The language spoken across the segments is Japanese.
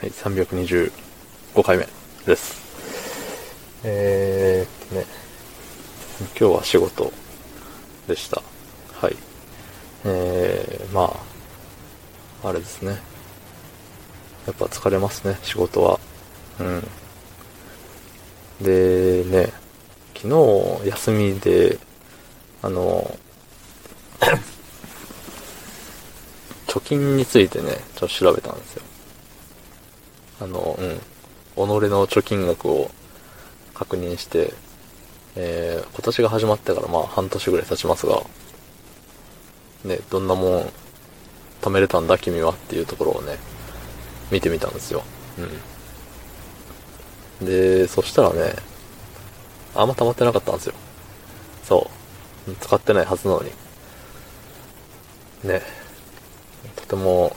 はい、325回目です。えーっとね、今日は仕事でした。はい。えー、まあ、あれですね。やっぱ疲れますね、仕事は。うん。で、ね、昨日休みで、あの、貯金についてね、ちょっと調べたんですよ。あの、うん。己の貯金額を確認して、えー、今年が始まってからまあ半年ぐらい経ちますが、ね、どんなもん貯めれたんだ君はっていうところをね、見てみたんですよ。うん。で、そしたらね、あんま溜まってなかったんですよ。そう。使ってないはずなのに。ね。とても、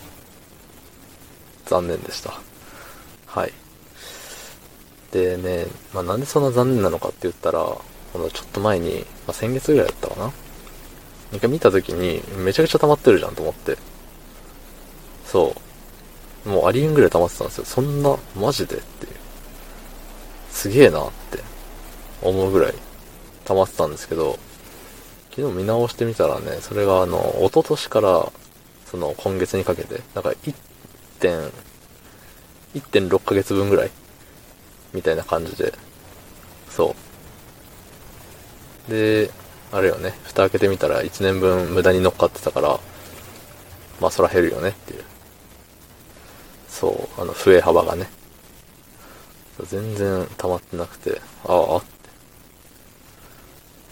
残念でした。はい。でね、まあ、なんでそんな残念なのかって言ったら、このちょっと前に、まあ、先月ぐらいだったかな一回見た時に、めちゃくちゃ溜まってるじゃんと思って。そう。もうありえんぐらい溜まってたんですよ。そんな、マジでっていう。すげえなって思うぐらい溜まってたんですけど、昨日見直してみたらね、それがあの、一昨年から、その今月にかけて、なんか1点、1.6ヶ月分ぐらいみたいな感じで、そう。で、あれよね、蓋開けてみたら1年分無駄に乗っかってたから、まあそら減るよねっていう。そう、あの、増え幅がね。全然溜まってなくて、ああ、って。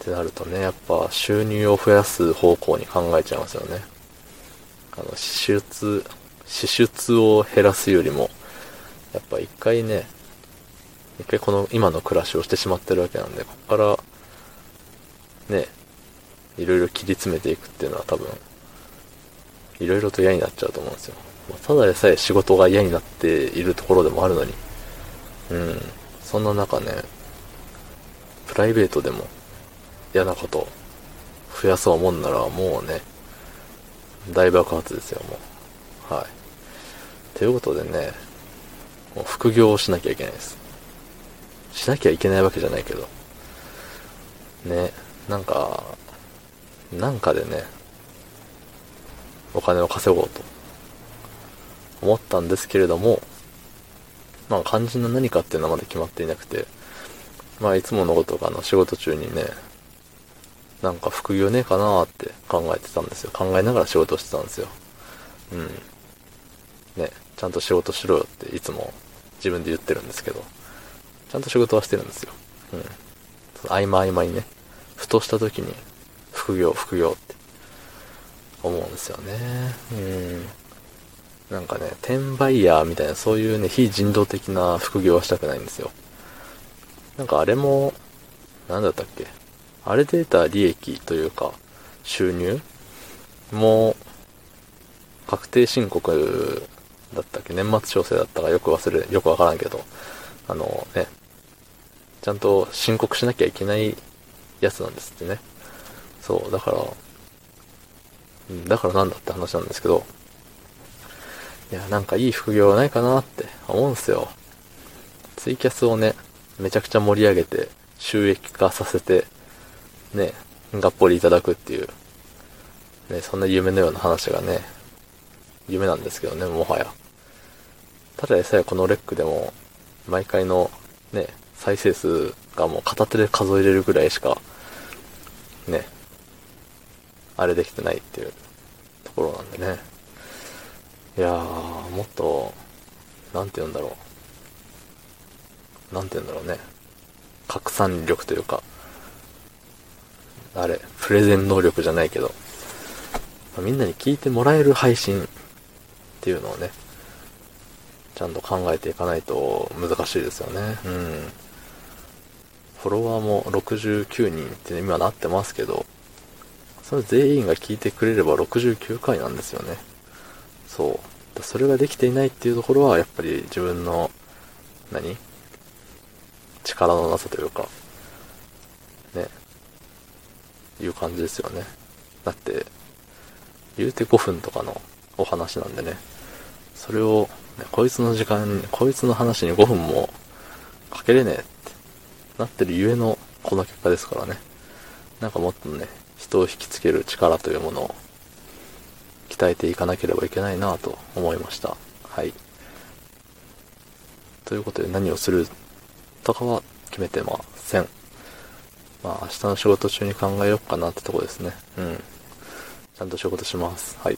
ってなるとね、やっぱ収入を増やす方向に考えちゃいますよね。あの、支出、支出を減らすよりも、やっぱ一回ね、一回この今の暮らしをしてしまってるわけなんで、ここから、ね、いろいろ切り詰めていくっていうのは多分、いろいろと嫌になっちゃうと思うんですよ。まただでさえ仕事が嫌になっているところでもあるのに、うん、そんな中ね、プライベートでも嫌なこと増やそうもんならもうね、大爆発ですよ、もう。はい。ということでね、もう副業をしなきゃいけないです。しなきゃいけないわけじゃないけど。ね、なんか、なんかでね、お金を稼ごうと思ったんですけれども、まあ肝心な何かっていうのはまだ決まっていなくて、まあいつものことかの仕事中にね、なんか副業ねえかなーって考えてたんですよ。考えながら仕事してたんですよ。うん。ね、ちゃんと仕事しろよっていつも自分で言ってるんですけど、ちゃんと仕事はしてるんですよ。うん。その合間合間にね、ふとした時に、副業、副業って思うんですよね。うん。なんかね、転売ヤーみたいなそういうね、非人道的な副業はしたくないんですよ。なんかあれも、なんだったっけ？あれで得た利益というか、収入も、確定申告だったっけ？年末調整だったかよく忘れ、よくわからんけど、あのね、ちゃんと申告しなきゃいけないやつなんですってね。そう、だから、だからなんだって話なんですけど、いや、なんかいい副業はないかなって思うんすよ。ツイキャスをね、めちゃくちゃ盛り上げて、収益化させて、ね、がっぽりいただくっていう、ね、そんな夢のような話がね、夢なんですけどね、もはや。ただでさえこのレックでも、毎回のね、再生数がもう片手で数えれるぐらいしか、ね、あれできてないっていうところなんでね。いやー、もっと、なんて言うんだろう。なんて言うんだろうね。拡散力というか、あれ、プレゼン能力じゃないけど、みんなに聞いてもらえる配信っていうのをね、ちゃんと考えていかないと難しいですよね。うん。フォロワーも69人って今なってますけど、それ全員が聞いてくれれば69回なんですよね。そう。それができていないっていうところは、やっぱり自分の、何？力のなさというか、ね、いう感じですよね。だって、言うて5分とかのお話なんでね、それを、ね、こいつの時間、こいつの話に5分もかけれねえってなってるゆえのこの結果ですからね。なんかもっとね、人を引きつける力というものを鍛えていかなければいけないなと思いました。はい。ということで何をするとかは決めてません。まあ明日の仕事中に考えようかなってとこですね。うん。ちゃんと仕事します。はい。